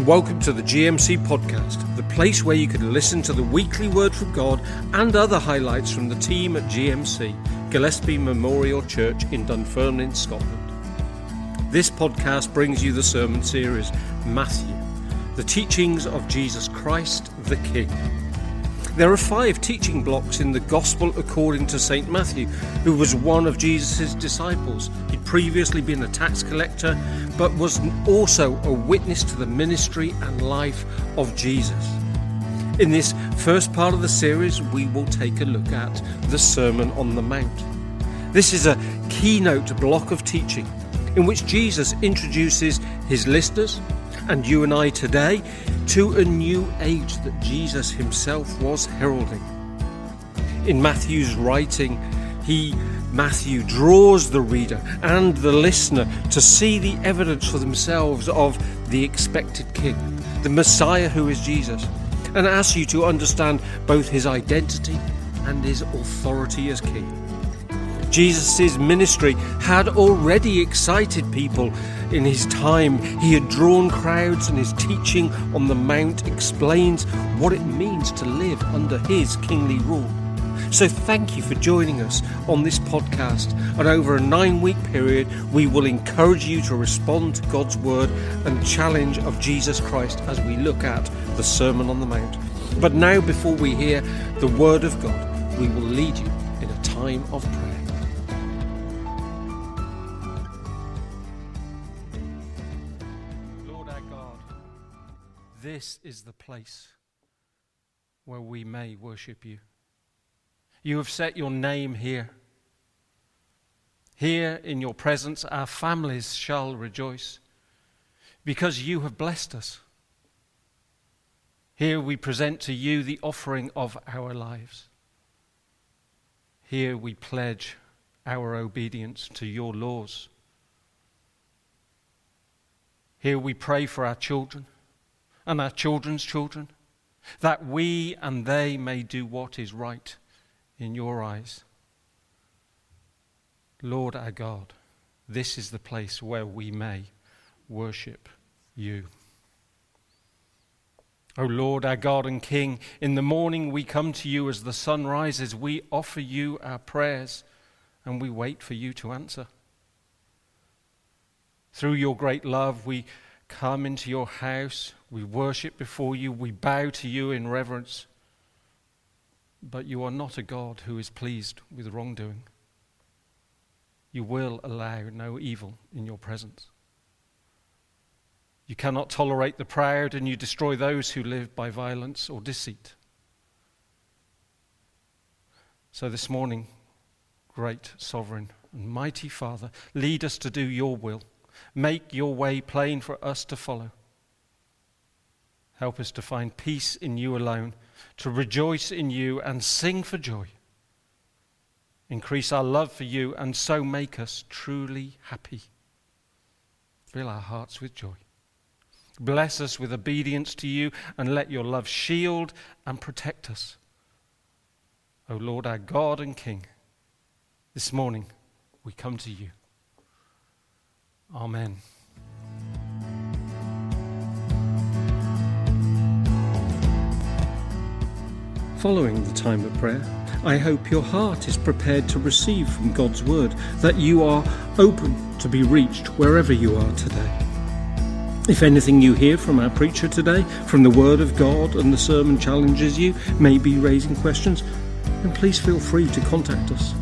and welcome to the GMC podcast, the place where you can listen to the weekly word from God and other highlights from the team at GMC, Gillespie Memorial Church in Dunfermline, Scotland. This podcast brings you the sermon series Matthew, the teachings of Jesus Christ the King. There are five teaching blocks in the Gospel according to St. Matthew, who was one of Jesus' disciples. Previously been a tax collector, but was also a witness to the ministry and life of Jesus. In this first part of the series, we will take a look at the Sermon on the Mount. This is a keynote block of teaching in which Jesus introduces his listeners and you and I today to a new age that Jesus himself was heralding. In Matthew's writing, he Matthew draws the reader and the listener to see the evidence for themselves of the expected king, the Messiah who is Jesus, and asks you to understand both his identity and his authority as king. Jesus' ministry had already excited people in his time. He had drawn crowds, and his teaching on the Mount explains what it means to live under his kingly rule. So, thank you for joining us on this podcast. And over a nine week period, we will encourage you to respond to God's word and challenge of Jesus Christ as we look at the Sermon on the Mount. But now, before we hear the word of God, we will lead you in a time of prayer. Lord our God, this is the place where we may worship you. You have set your name here. Here in your presence, our families shall rejoice because you have blessed us. Here we present to you the offering of our lives. Here we pledge our obedience to your laws. Here we pray for our children and our children's children, that we and they may do what is right in your eyes. Lord our God, this is the place where we may worship you. O Lord, our God and King, in the morning we come to you as the sun rises. We offer you our prayers and we wait for you to answer. Through your great love, we come into your house, we worship before you, we bow to you in reverence. But you are not a God who is pleased with wrongdoing. You will allow no evil in your presence. You cannot tolerate the proud, and you destroy those who live by violence or deceit. So this morning, great sovereign and mighty Father, lead us to do your will. Make your way plain for us to follow. Help us to find peace in you alone, to rejoice in you and sing for joy. Increase our love for you and so make us truly happy. Fill our hearts with joy. Bless us with obedience to you and let your love shield and protect us. O Lord, our God and King, this morning we come to you. Amen. Following the time of prayer, I hope your heart is prepared to receive from God's Word, that you are open to be reached wherever you are today. If anything you hear from our preacher today, from the Word of God and the sermon challenges you, may be raising questions, then please feel free to contact us.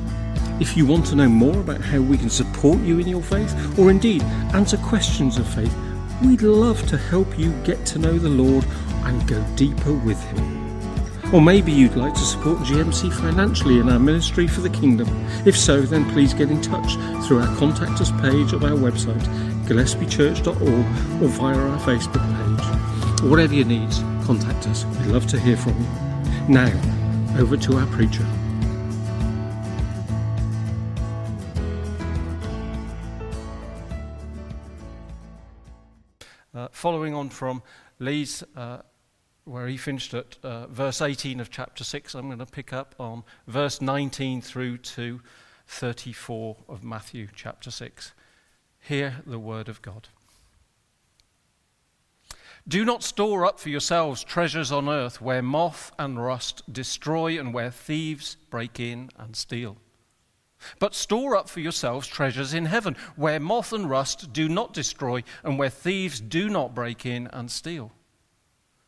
If you want to know more about how we can support you in your faith, or indeed answer questions of faith, we'd love to help you get to know the Lord and go deeper with Him. Or maybe you'd like to support GMC financially in our ministry for the kingdom. If so, then please get in touch through our contact us page of our website, gillespiechurch.org, or via our Facebook page. Whatever your needs, contact us. We'd love to hear from you. Now, over to our preacher. Uh, following on from Lee's, uh, where he finished at uh, verse 18 of chapter 6, I'm going to pick up on verse 19 through to 34 of Matthew chapter 6. Hear the word of God. Do not store up for yourselves treasures on earth where moth and rust destroy and where thieves break in and steal. But store up for yourselves treasures in heaven where moth and rust do not destroy and where thieves do not break in and steal.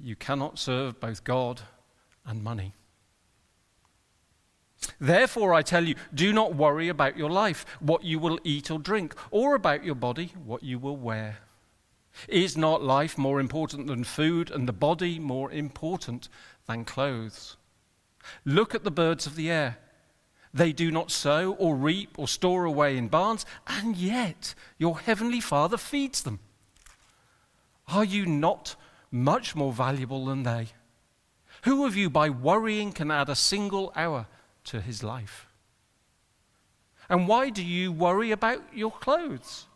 You cannot serve both God and money. Therefore, I tell you, do not worry about your life, what you will eat or drink, or about your body, what you will wear. Is not life more important than food, and the body more important than clothes? Look at the birds of the air. They do not sow or reap or store away in barns, and yet your heavenly Father feeds them. Are you not much more valuable than they? Who of you, by worrying, can add a single hour to his life? And why do you worry about your clothes?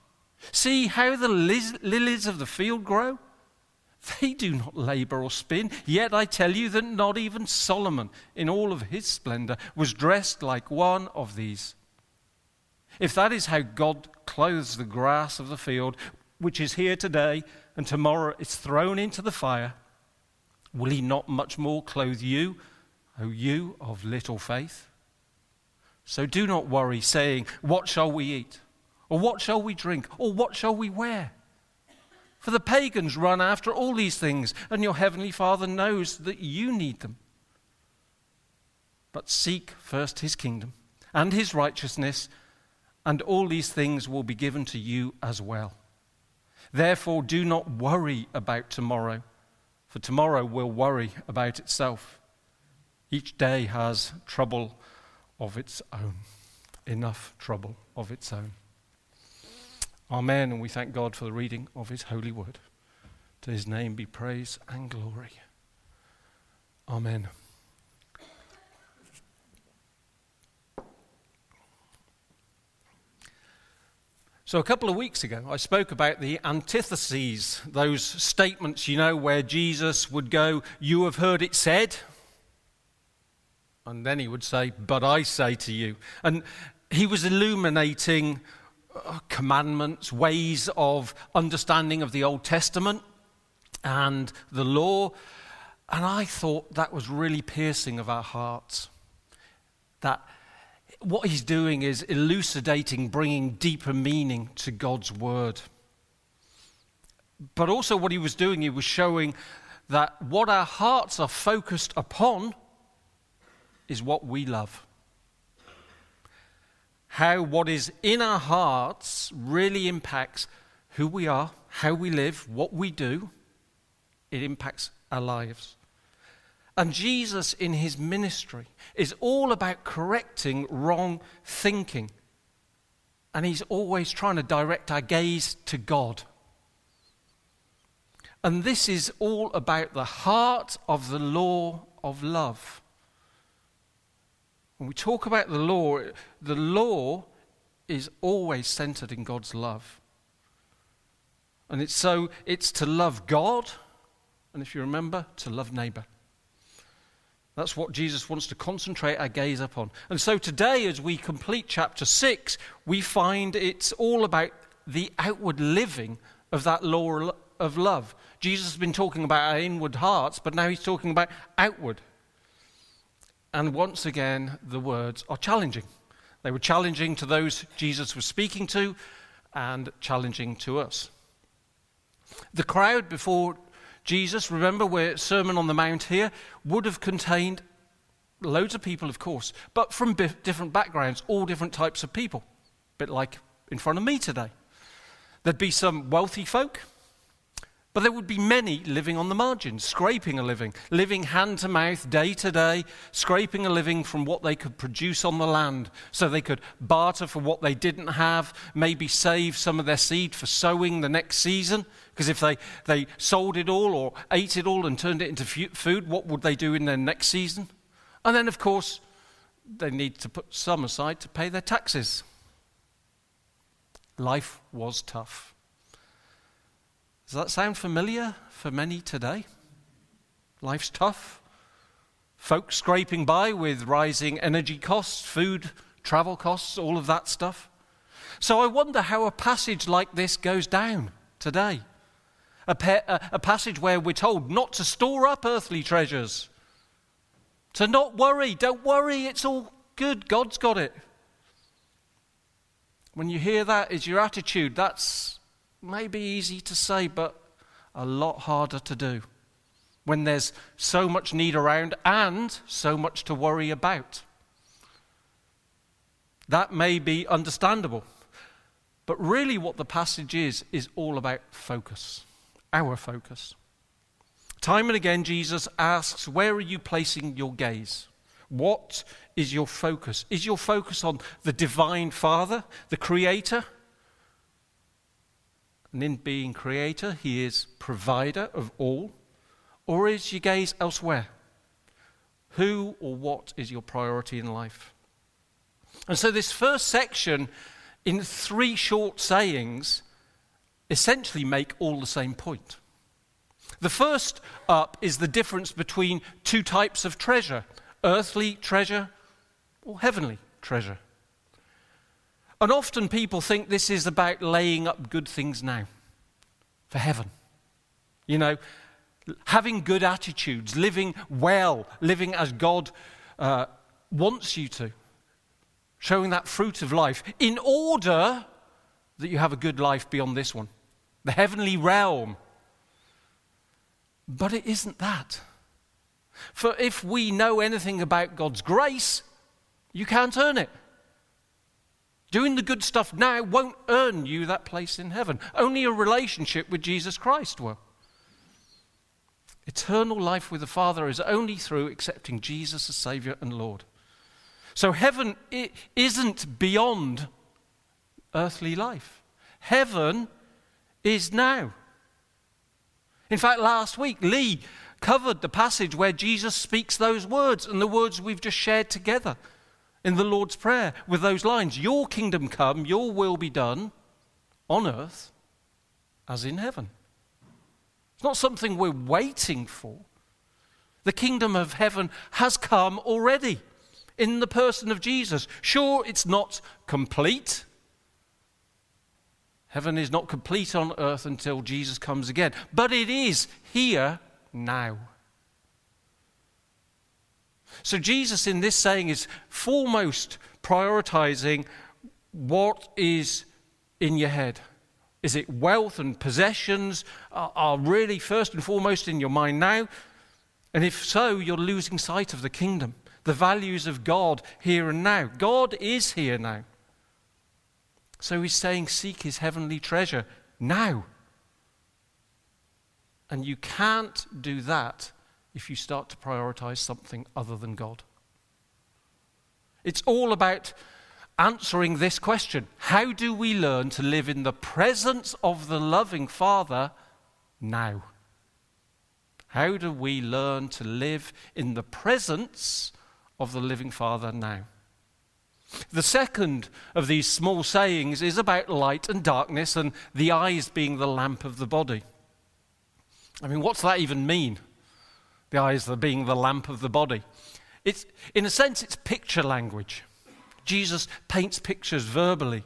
See how the lilies of the field grow? They do not labor or spin. Yet I tell you that not even Solomon, in all of his splendor, was dressed like one of these. If that is how God clothes the grass of the field, which is here today and tomorrow is thrown into the fire, will he not much more clothe you, O you of little faith? So do not worry, saying, What shall we eat? Or what shall we drink? Or what shall we wear? For the pagans run after all these things, and your heavenly Father knows that you need them. But seek first his kingdom and his righteousness, and all these things will be given to you as well. Therefore, do not worry about tomorrow, for tomorrow will worry about itself. Each day has trouble of its own, enough trouble of its own. Amen. And we thank God for the reading of his holy word. To his name be praise and glory. Amen. So, a couple of weeks ago, I spoke about the antitheses, those statements, you know, where Jesus would go, You have heard it said. And then he would say, But I say to you. And he was illuminating uh, commandments, ways of understanding of the Old Testament and the law. And I thought that was really piercing of our hearts. That what he's doing is elucidating, bringing deeper meaning to God's word. But also, what he was doing, he was showing that what our hearts are focused upon is what we love how what is in our hearts really impacts who we are, how we live, what we do. It impacts our lives. And Jesus, in his ministry, is all about correcting wrong thinking. And he's always trying to direct our gaze to God. And this is all about the heart of the law of love. When we talk about the law, the law is always centered in God's love. And it's so it's to love God, and if you remember, to love neighbor. That's what Jesus wants to concentrate our gaze upon. And so today, as we complete chapter 6, we find it's all about the outward living of that law of love. Jesus has been talking about our inward hearts, but now he's talking about outward and once again, the words are challenging. They were challenging to those Jesus was speaking to and challenging to us. The crowd before Jesus, remember where Sermon on the Mount here, would have contained loads of people, of course, but from different backgrounds, all different types of people. A bit like in front of me today. There'd be some wealthy folk, But there would be many living on the margins, scraping a living, living hand to mouth, day to day, scraping a living from what they could produce on the land so they could barter for what they didn't have, maybe save some of their seed for sowing the next season. Because if they, they sold it all or ate it all and turned it into food, what would they do in their next season? And then, of course, they need to put some aside to pay their taxes. Life was tough. Does that sound familiar for many today? Life's tough. Folks scraping by with rising energy costs, food, travel costs, all of that stuff. So I wonder how a passage like this goes down today. A, pa- a, passage where we're told not to store up earthly treasures, to not worry. Don't worry, it's all good. God's got it. When you hear that, is your attitude? That's maybe easy to say, but a lot harder to do when there's so much need around and so much to worry about. That may be understandable. But really, what the passage is, is all about focus, our focus. Time and again, Jesus asks, Where are you placing your gaze? What is your focus? Is your focus on the divine Father, the Creator? And in being Creator, He is provider of all. Or is your gaze elsewhere? Who or what is your priority in life? And so, this first section, in three short sayings, essentially make all the same point. The first up is the difference between two types of treasure earthly treasure or heavenly treasure. And often people think this is about laying up good things now for heaven. You know, having good attitudes, living well, living as God uh, wants you to, showing that fruit of life in order that you have a good life beyond this one, the heavenly realm. But it isn't that. For if we know anything about God's grace, you can't earn it. Doing the good stuff now won't earn you that place in heaven. Only a relationship with Jesus Christ will. Eternal life with the Father is only through accepting Jesus as Savior and Lord. So heaven isn't beyond earthly life. Heaven is now. In fact, last week, Lee covered the passage where Jesus speaks those words and the words we've just shared together in the Lord's Prayer with those lines Your kingdom come, your will be done on earth as in heaven. It's not something we're waiting for. The kingdom of heaven has come already in the person of Jesus. Sure, it's not complete. Heaven is not complete on earth until Jesus comes again, but it is here now. So, Jesus in this saying is foremost prioritizing what is in your head. Is it wealth and possessions are, really first and foremost in your mind now? And if so, you're losing sight of the kingdom, the values of God here and now. God is here now. So he's saying, seek his heavenly treasure now. And you can't do that if you start to prioritize something other than God. It's all about answering this question How do we learn to live in the presence of the loving Father now? How do we learn to live in the presence of the living Father now? The second of these small sayings is about light and darkness and the eyes being the lamp of the body. I mean, what's that even mean? The eyes being the lamp of the body. It's, in a sense, it's picture language. Jesus paints pictures verbally.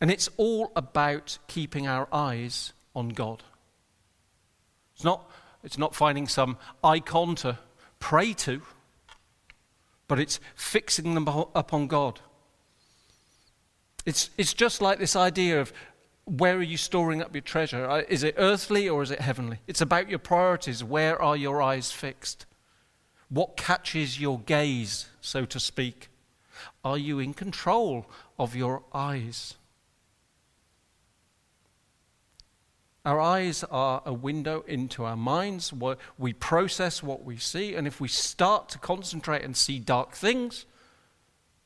And it's all about keeping our eyes on God. It's not, it's not finding some icon to pray to, but it's fixing them up on God. It's, it's just like this idea of where are you storing up your treasure? Uh, is it earthly or is it heavenly? It's about your priorities. Where are your eyes fixed? What catches your gaze, so to speak? Are you in control of your eyes? Our eyes are a window into our minds. We process what we see, and if we start to concentrate and see dark things,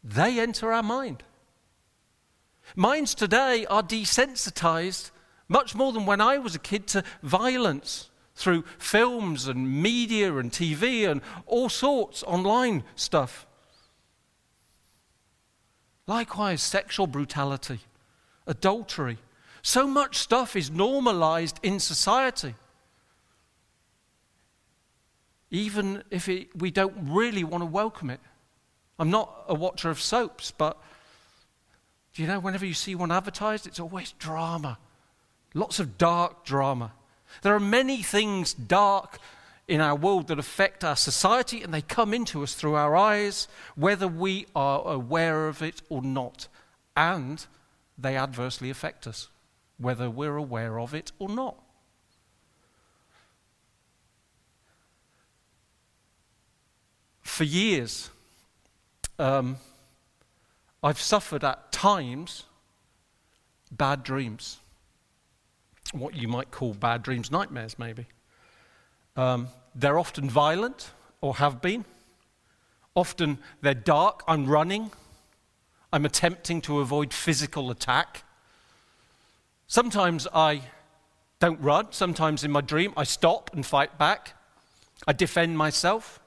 they enter our mind. Minds today are desensitized much more than when I was a kid to violence through films and media and TV and all sorts online stuff. Likewise, sexual brutality, adultery. So much stuff is normalized in society. Even if it, we don't really want to welcome it. I'm not a watcher of soaps, but do you know, whenever you see one advertised, it's always drama. Lots of dark drama. There are many things dark in our world that affect our society, and they come into us through our eyes, whether we are aware of it or not. And they adversely affect us, whether we're aware of it or not. For years, um, I've suffered at times bad dreams. What you might call bad dreams, nightmares, maybe. Um, they're often violent, or have been. Often they're dark. I'm running. I'm attempting to avoid physical attack. Sometimes I don't run. Sometimes in my dream, I stop and fight back. I defend myself.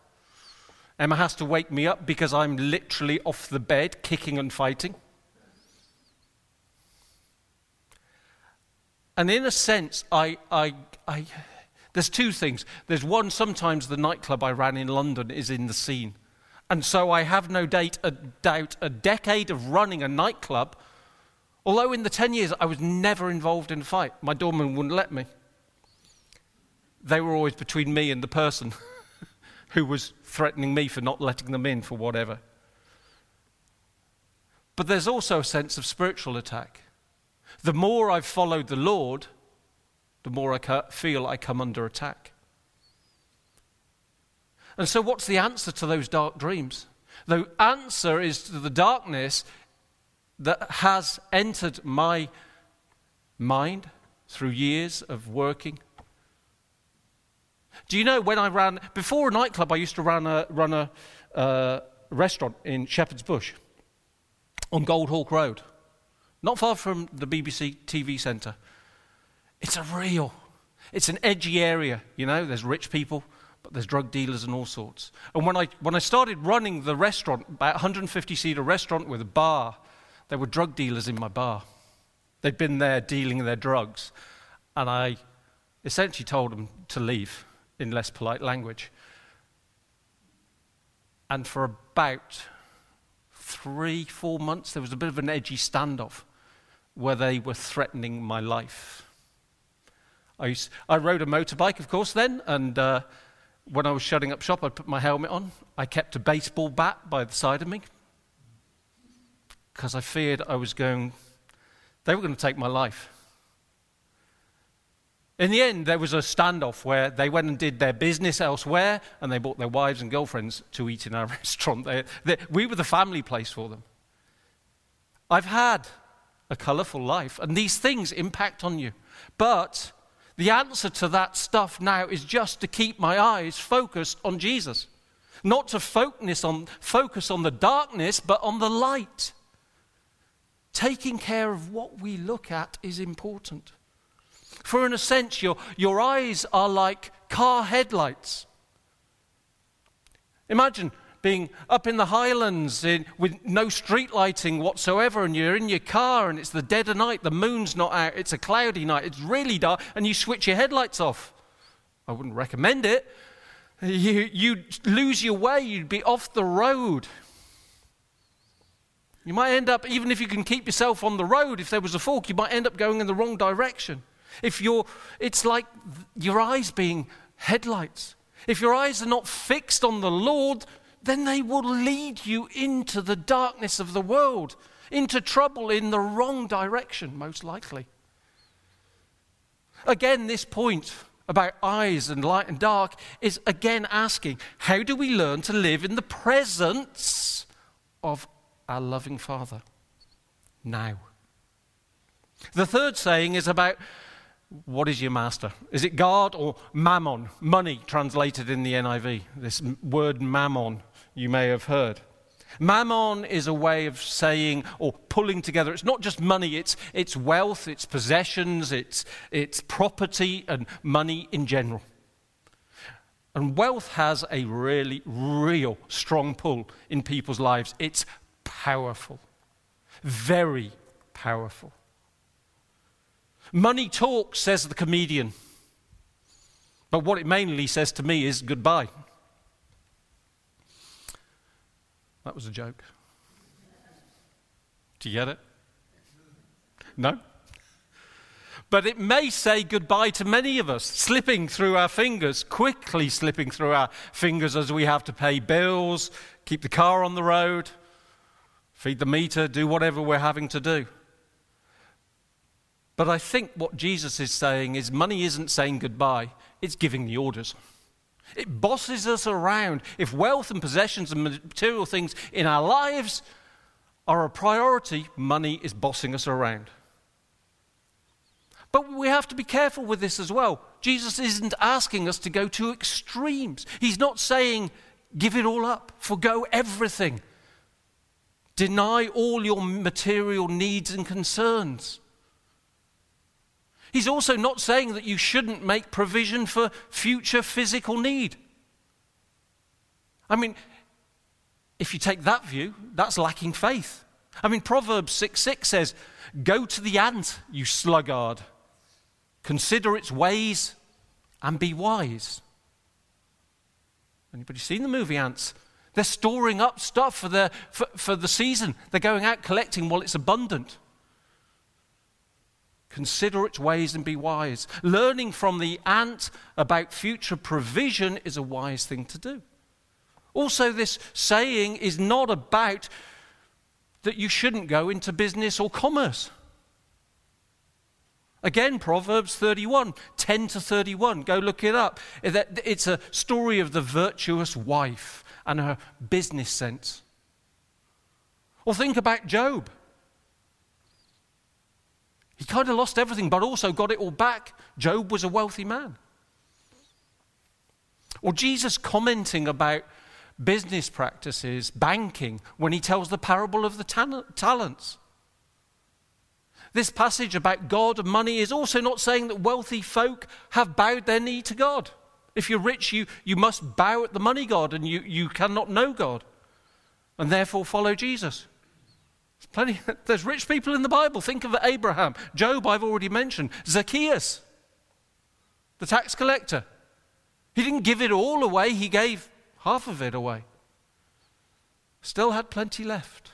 Emma has to wake me up because I'm literally off the bed, kicking and fighting. And in a sense, I, I, I, there's two things. There's one, sometimes the nightclub I ran in London is in the scene. And so I have no date, a doubt a decade of running a nightclub, although in the 10 years I was never involved in a fight. My doorman wouldn't let me. They were always between me and the person. who was threatening me for not letting them in for whatever. But there's also a sense of spiritual attack. The more I've followed the Lord, the more I feel I come under attack. And so, what's the answer to those dark dreams? The answer is to the darkness that has entered my mind through years of working do you know when I ran, before a nightclub, I used to run a, run a uh, restaurant in Shepherd's Bush on Goldhawk Road, not far from the BBC TV centre. It's a real, it's an edgy area, you know, there's rich people, but there's drug dealers and all sorts. And when I, when I started running the restaurant, about 150 seater restaurant with a bar, there were drug dealers in my bar. They'd been there dealing their drugs. And I essentially told them to leave in less polite language. And for about three, four months, there was a bit of an edgy standoff where they were threatening my life. I, used, I rode a motorbike, of course, then, and uh, when I was shutting up shop, I put my helmet on. I kept a baseball bat by the side of me because I feared I was going, they were going to take my life. In the end, there was a standoff where they went and did their business elsewhere and they brought their wives and girlfriends to eat in our restaurant. They, they, we were the family place for them. I've had a colorful life, and these things impact on you. But the answer to that stuff now is just to keep my eyes focused on Jesus. Not to focus on, focus on the darkness, but on the light. Taking care of what we look at is important. For, in a sense, your, your eyes are like car headlights. Imagine being up in the highlands in, with no street lighting whatsoever, and you're in your car and it's the dead of night, the moon's not out, it's a cloudy night, it's really dark, and you switch your headlights off. I wouldn't recommend it. You, you'd lose your way, you'd be off the road. You might end up, even if you can keep yourself on the road, if there was a fork, you might end up going in the wrong direction. If you're, it's like your eyes being headlights. If your eyes are not fixed on the Lord, then they will lead you into the darkness of the world, into trouble in the wrong direction, most likely. Again, this point about eyes and light and dark is again asking how do we learn to live in the presence of our loving Father now? The third saying is about what is your master? Is it God or mammon? Money, translated in the NIV. This word mammon you may have heard. Mammon is a way of saying or pulling together. It's not just money, it's, it's wealth, it's possessions, it's, it's property and money in general. And wealth has a really, real strong pull in people's lives. It's powerful, very powerful. Money talks, says the comedian. But what it mainly says to me is goodbye. That was a joke. Do you get it? No? But it may say goodbye to many of us, slipping through our fingers, quickly slipping through our fingers as we have to pay bills, keep the car on the road, feed the meter, do whatever we're having to do. But I think what Jesus is saying is money isn't saying goodbye, it's giving the orders. It bosses us around. If wealth and possessions and material things in our lives are a priority, money is bossing us around. But we have to be careful with this as well. Jesus isn't asking us to go to extremes. He's not saying, give it all up, forego everything, deny all your material needs and concerns. He's also not saying that you shouldn't make provision for future physical need. I mean, if you take that view, that's lacking faith. I mean, Proverbs 6 6 says, Go to the ant, you sluggard. Consider its ways and be wise. Anybody seen the movie Ants? They're storing up stuff for the, for, for the season. They're going out collecting while it's abundant. Consider its ways and be wise. Learning from the ant about future provision is a wise thing to do. Also, this saying is not about that you shouldn't go into business or commerce. Again, Proverbs 31, 10 to 31. Go look it up. It's a story of the virtuous wife and her business sense. Or think about Job. He kind of lost everything, but also got it all back. Job was a wealthy man. Or Jesus commenting about business practices, banking, when he tells the parable of the talents. This passage about God and money is also not saying that wealthy folk have bowed their knee to God. If you're rich, you, you must bow at the money God and you, you cannot know God and therefore follow Jesus. Plenty, there's rich people in the Bible. Think of Abraham. Job, I've already mentioned. Zacchaeus, the tax collector. He didn't give it all away, he gave half of it away. Still had plenty left.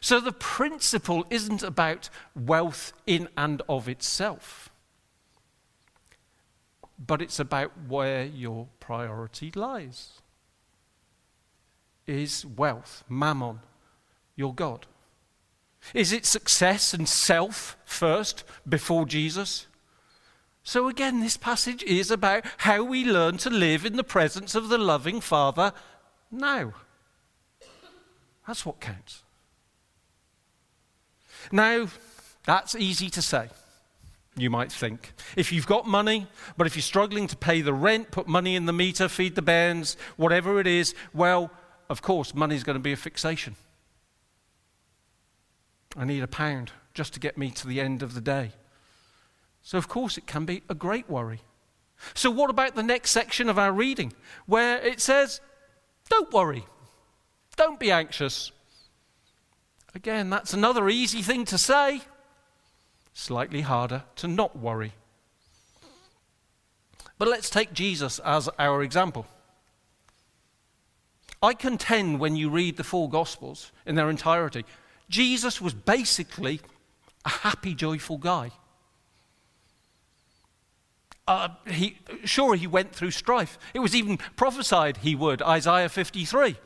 So the principle isn't about wealth in and of itself, but it's about where your priority lies. Is wealth, mammon, your God? Is it success and self first before Jesus? So, again, this passage is about how we learn to live in the presence of the loving Father now. That's what counts. Now, that's easy to say, you might think. If you've got money, but if you're struggling to pay the rent, put money in the meter, feed the bands, whatever it is, well, of course, money's going to be a fixation. I need a pound just to get me to the end of the day. So, of course, it can be a great worry. So, what about the next section of our reading where it says, Don't worry, don't be anxious. Again, that's another easy thing to say, slightly harder to not worry. But let's take Jesus as our example. I contend when you read the four Gospels in their entirety, Jesus was basically a happy, joyful guy. Uh, he, sure, he went through strife. It was even prophesied he would, Isaiah 53.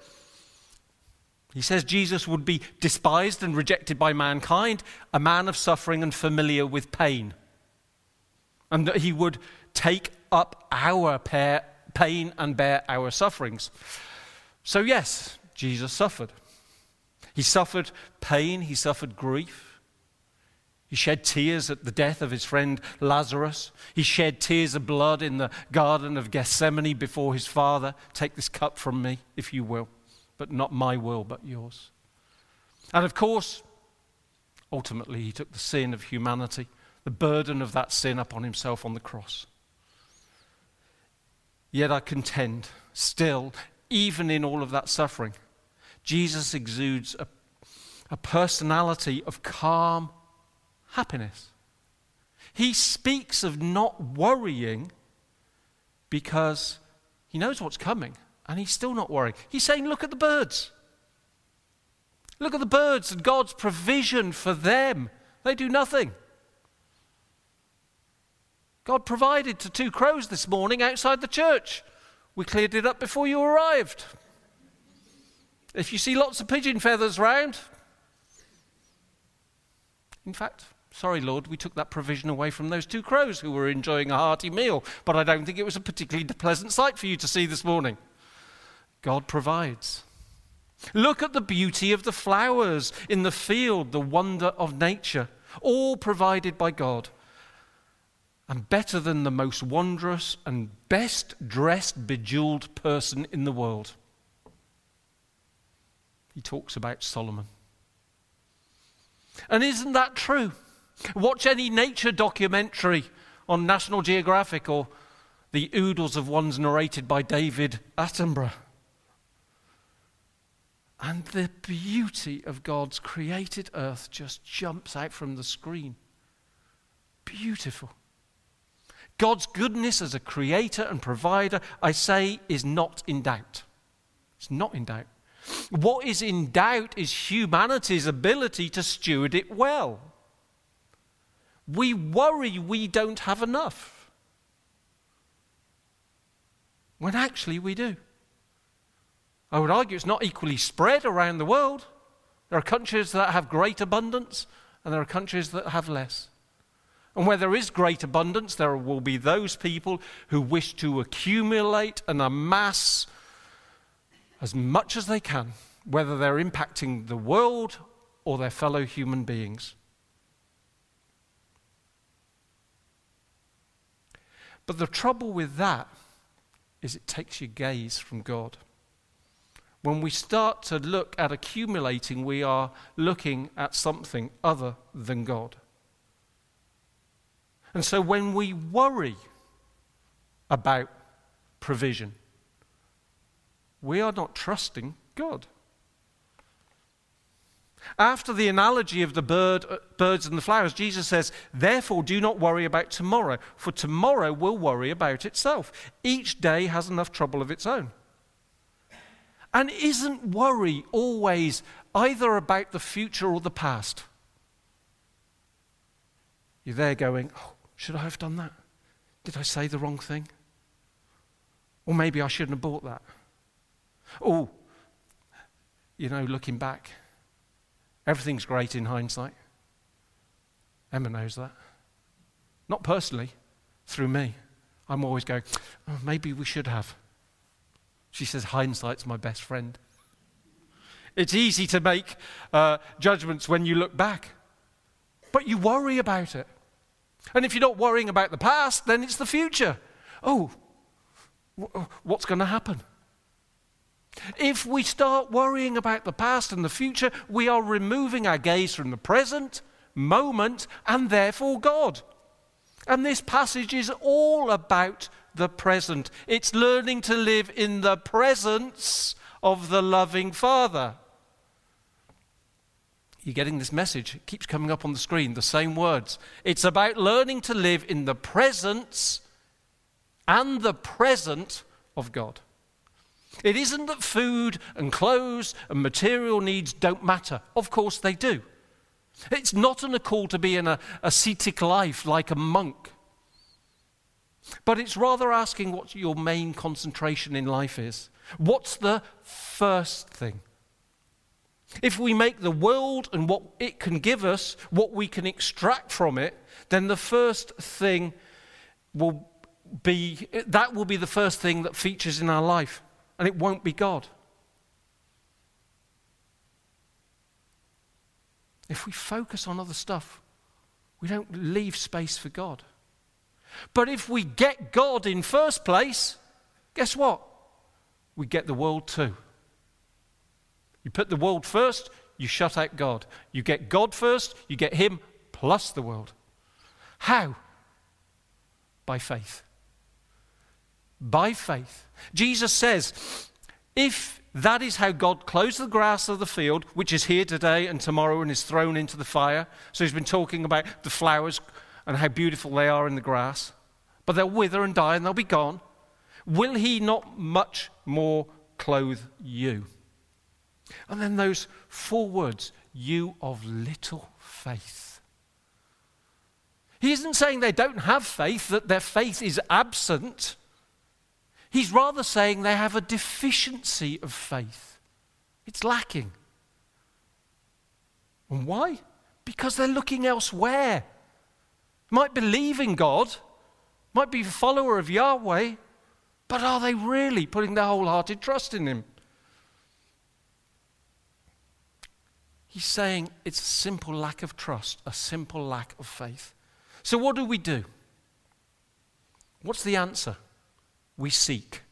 He says Jesus would be despised and rejected by mankind, a man of suffering and familiar with pain. And that he would take up our pain and bear our sufferings. So, yes, Jesus suffered. He suffered pain, he suffered grief. He shed tears at the death of his friend Lazarus. He shed tears of blood in the Garden of Gethsemane before his Father. Take this cup from me, if you will, but not my will, but yours. And of course, ultimately, he took the sin of humanity, the burden of that sin upon himself on the cross. Yet I contend, still, even in all of that suffering, Jesus exudes a, a personality of calm happiness. He speaks of not worrying because he knows what's coming and he's still not worrying. He's saying, Look at the birds. Look at the birds and God's provision for them. They do nothing. God provided to two crows this morning outside the church. We cleared it up before you arrived. If you see lots of pigeon feathers round, in fact, Sorry, Lord, we took that provision away from those two crows who were enjoying a hearty meal, but I don't think it was a particularly pleasant sight for you to see this morning. God provides. Look at the beauty of the flowers in the field, the wonder of nature, all provided by God. And better than the most wondrous and best dressed, bejeweled person in the world. He talks about Solomon. And isn't that true? Watch any nature documentary on National Geographic or the oodles of ones narrated by David Attenborough. And the beauty of God's created earth just jumps out from the screen. Beautiful. God's goodness as a creator and provider, I say, is not in doubt. It's not in doubt. What is in doubt is humanity's ability to steward it well we worry we don't have enough. When actually we do. I would argue it's not equally spread around the world. There are countries that have great abundance, and there are countries that have less. And where there is great abundance, there will be those people who wish to accumulate and amass as much as they can, whether they're impacting the world or their fellow human beings. But the trouble with that is it takes your gaze from God. When we start to look at accumulating, we are looking at something other than God. And so when we worry about provision, we are not trusting God. After the analogy of the bird, uh, birds and the flowers, Jesus says, Therefore, do not worry about tomorrow, for tomorrow will worry about itself. Each day has enough trouble of its own. And isn't worry always either about the future or the past? You're there going, oh, Should I have done that? Did I say the wrong thing? Or maybe I shouldn't have bought that. Oh, you know, looking back Everything's great in hindsight. Emma knows that. Not personally, through me. I'm always going, oh, maybe we should have. She says, hindsight's my best friend. It's easy to make uh, judgments when you look back, but you worry about it. And if you're not worrying about the past, then it's the future. Oh, what's going to happen? If we start worrying about the past and the future, we are removing our gaze from the present moment and therefore God. And this passage is all about the present. It's learning to live in the presence of the loving Father. You're getting this message. It keeps coming up on the screen, the same words. It's about learning to live in the presence and the present of God. It isn't that food and clothes and material needs don't matter. Of course they do. It's not an a call to be in a ascetic life like a monk. But it's rather asking what your main concentration in life is. What's the first thing? If we make the world and what it can give us, what we can extract from it, then the first thing will be that will be the first thing that features in our life and it won't be God. If we focus on other stuff, we don't leave space for God. But if we get God in first place, guess what? We get the world too. You put the world first, you shut out God. You get God first, you get Him plus the world. How? By faith. By faith. Jesus says, if that is how God clothes the grass of the field, which is here today and tomorrow and is thrown into the fire. So he's been talking about the flowers and how beautiful they are in the grass. But they'll wither and die and they'll be gone. Will he not much more clothe you? And then those four words, you of little faith. He isn't saying they don't have faith, that their faith is absent. He's rather saying they have a deficiency of faith. It's lacking. And why? Because they're looking elsewhere. Might believe in God, might be a follower of Yahweh, but are they really putting their wholehearted trust in Him? He's saying it's a simple lack of trust, a simple lack of faith. So, what do we do? What's the answer? We seek.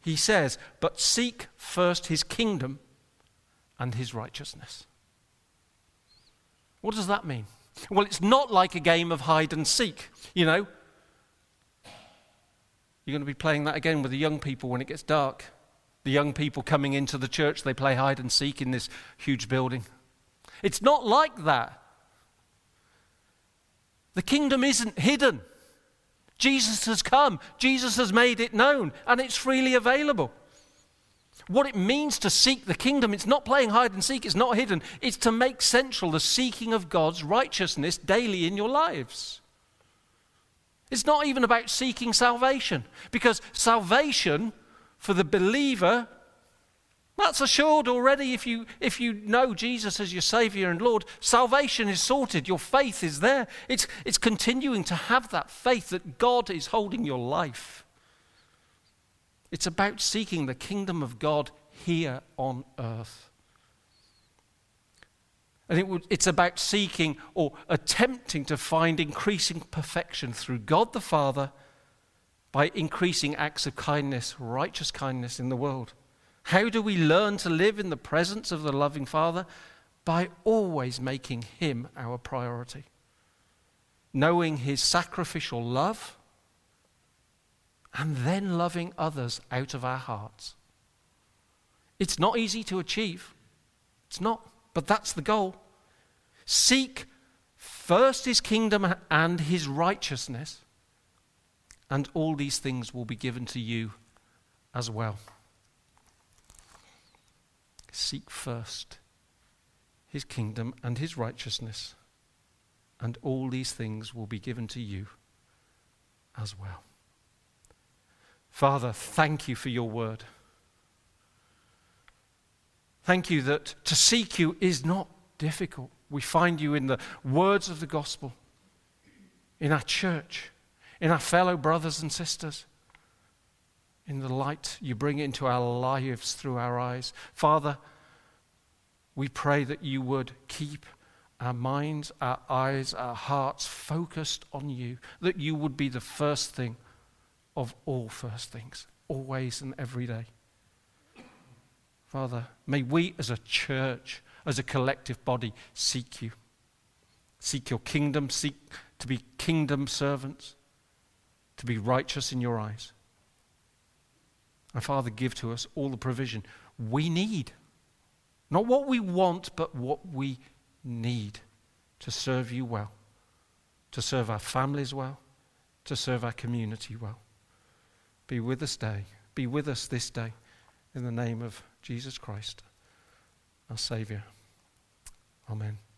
He says, But seek first his kingdom and his righteousness. What does that mean? Well, it's not like a game of hide and seek. You know, you're going to be playing that again with the young people when it gets dark. The young people coming into the church, they play hide and seek in this huge building. It's not like that. The kingdom isn't hidden. Jesus has come, Jesus has made it known, and it's freely available. What it means to seek the kingdom, it's not playing hide and seek, it's not hidden. It's to make central the seeking of God's righteousness daily in your lives. It's not even about seeking salvation, because salvation for the believer that's assured already if you, if you know Jesus as your Savior and Lord. Salvation is sorted. Your faith is there. It's, it's continuing to have that faith that God is holding your life. It's about seeking the kingdom of God here on earth. And it would, it's about seeking or attempting to find increasing perfection through God the Father by increasing acts of kindness, righteous kindness in the world. How do we learn to live in the presence of the loving Father? By always making Him our priority. Knowing His sacrificial love and then loving others out of our hearts. It's not easy to achieve. It's not, but that's the goal. Seek first His kingdom and His righteousness, and all these things will be given to you as well. Seek first his kingdom and his righteousness, and all these things will be given to you as well. Father, thank you for your word. Thank you that to seek you is not difficult. We find you in the words of the gospel, in our church, in our fellow brothers and sisters in the light you bring into our lives through our eyes. Father, we pray that you would keep our minds, our eyes, our hearts focused on you, that you would be the first thing of all first things, always and every day. Father, may we as a church, as a collective body, seek you. Seek your kingdom, seek to be kingdom servants, to be righteous in your eyes. And Father, give to us all the provision we need. Not what we want, but what we need to serve you well, to serve our families well, to serve our community well. Be with us day. Be with us this day in the name of Jesus Christ, our Saviour. Amen.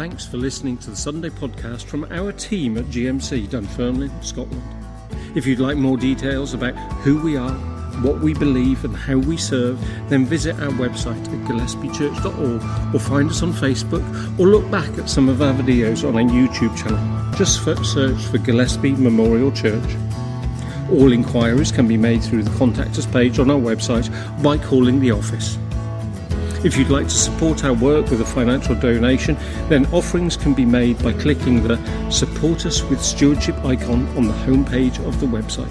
Thanks for listening to the Sunday podcast from our team at GMC Dunfermline, Scotland. If you'd like more details about who we are, what we believe, and how we serve, then visit our website at gillespiechurch.org or find us on Facebook or look back at some of our videos on our YouTube channel. Just search for Gillespie Memorial Church. All inquiries can be made through the Contact Us page on our website by calling the office. If you'd like to support our work with a financial donation, then offerings can be made by clicking the Support Us with Stewardship icon on the homepage of the website.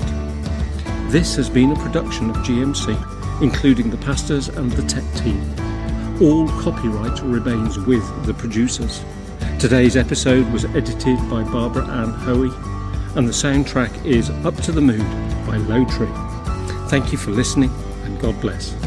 This has been a production of GMC, including the pastors and the tech team. All copyright remains with the producers. Today's episode was edited by Barbara Anne Hoey, and the soundtrack is Up to the Mood by Low Tree. Thank you for listening, and God bless.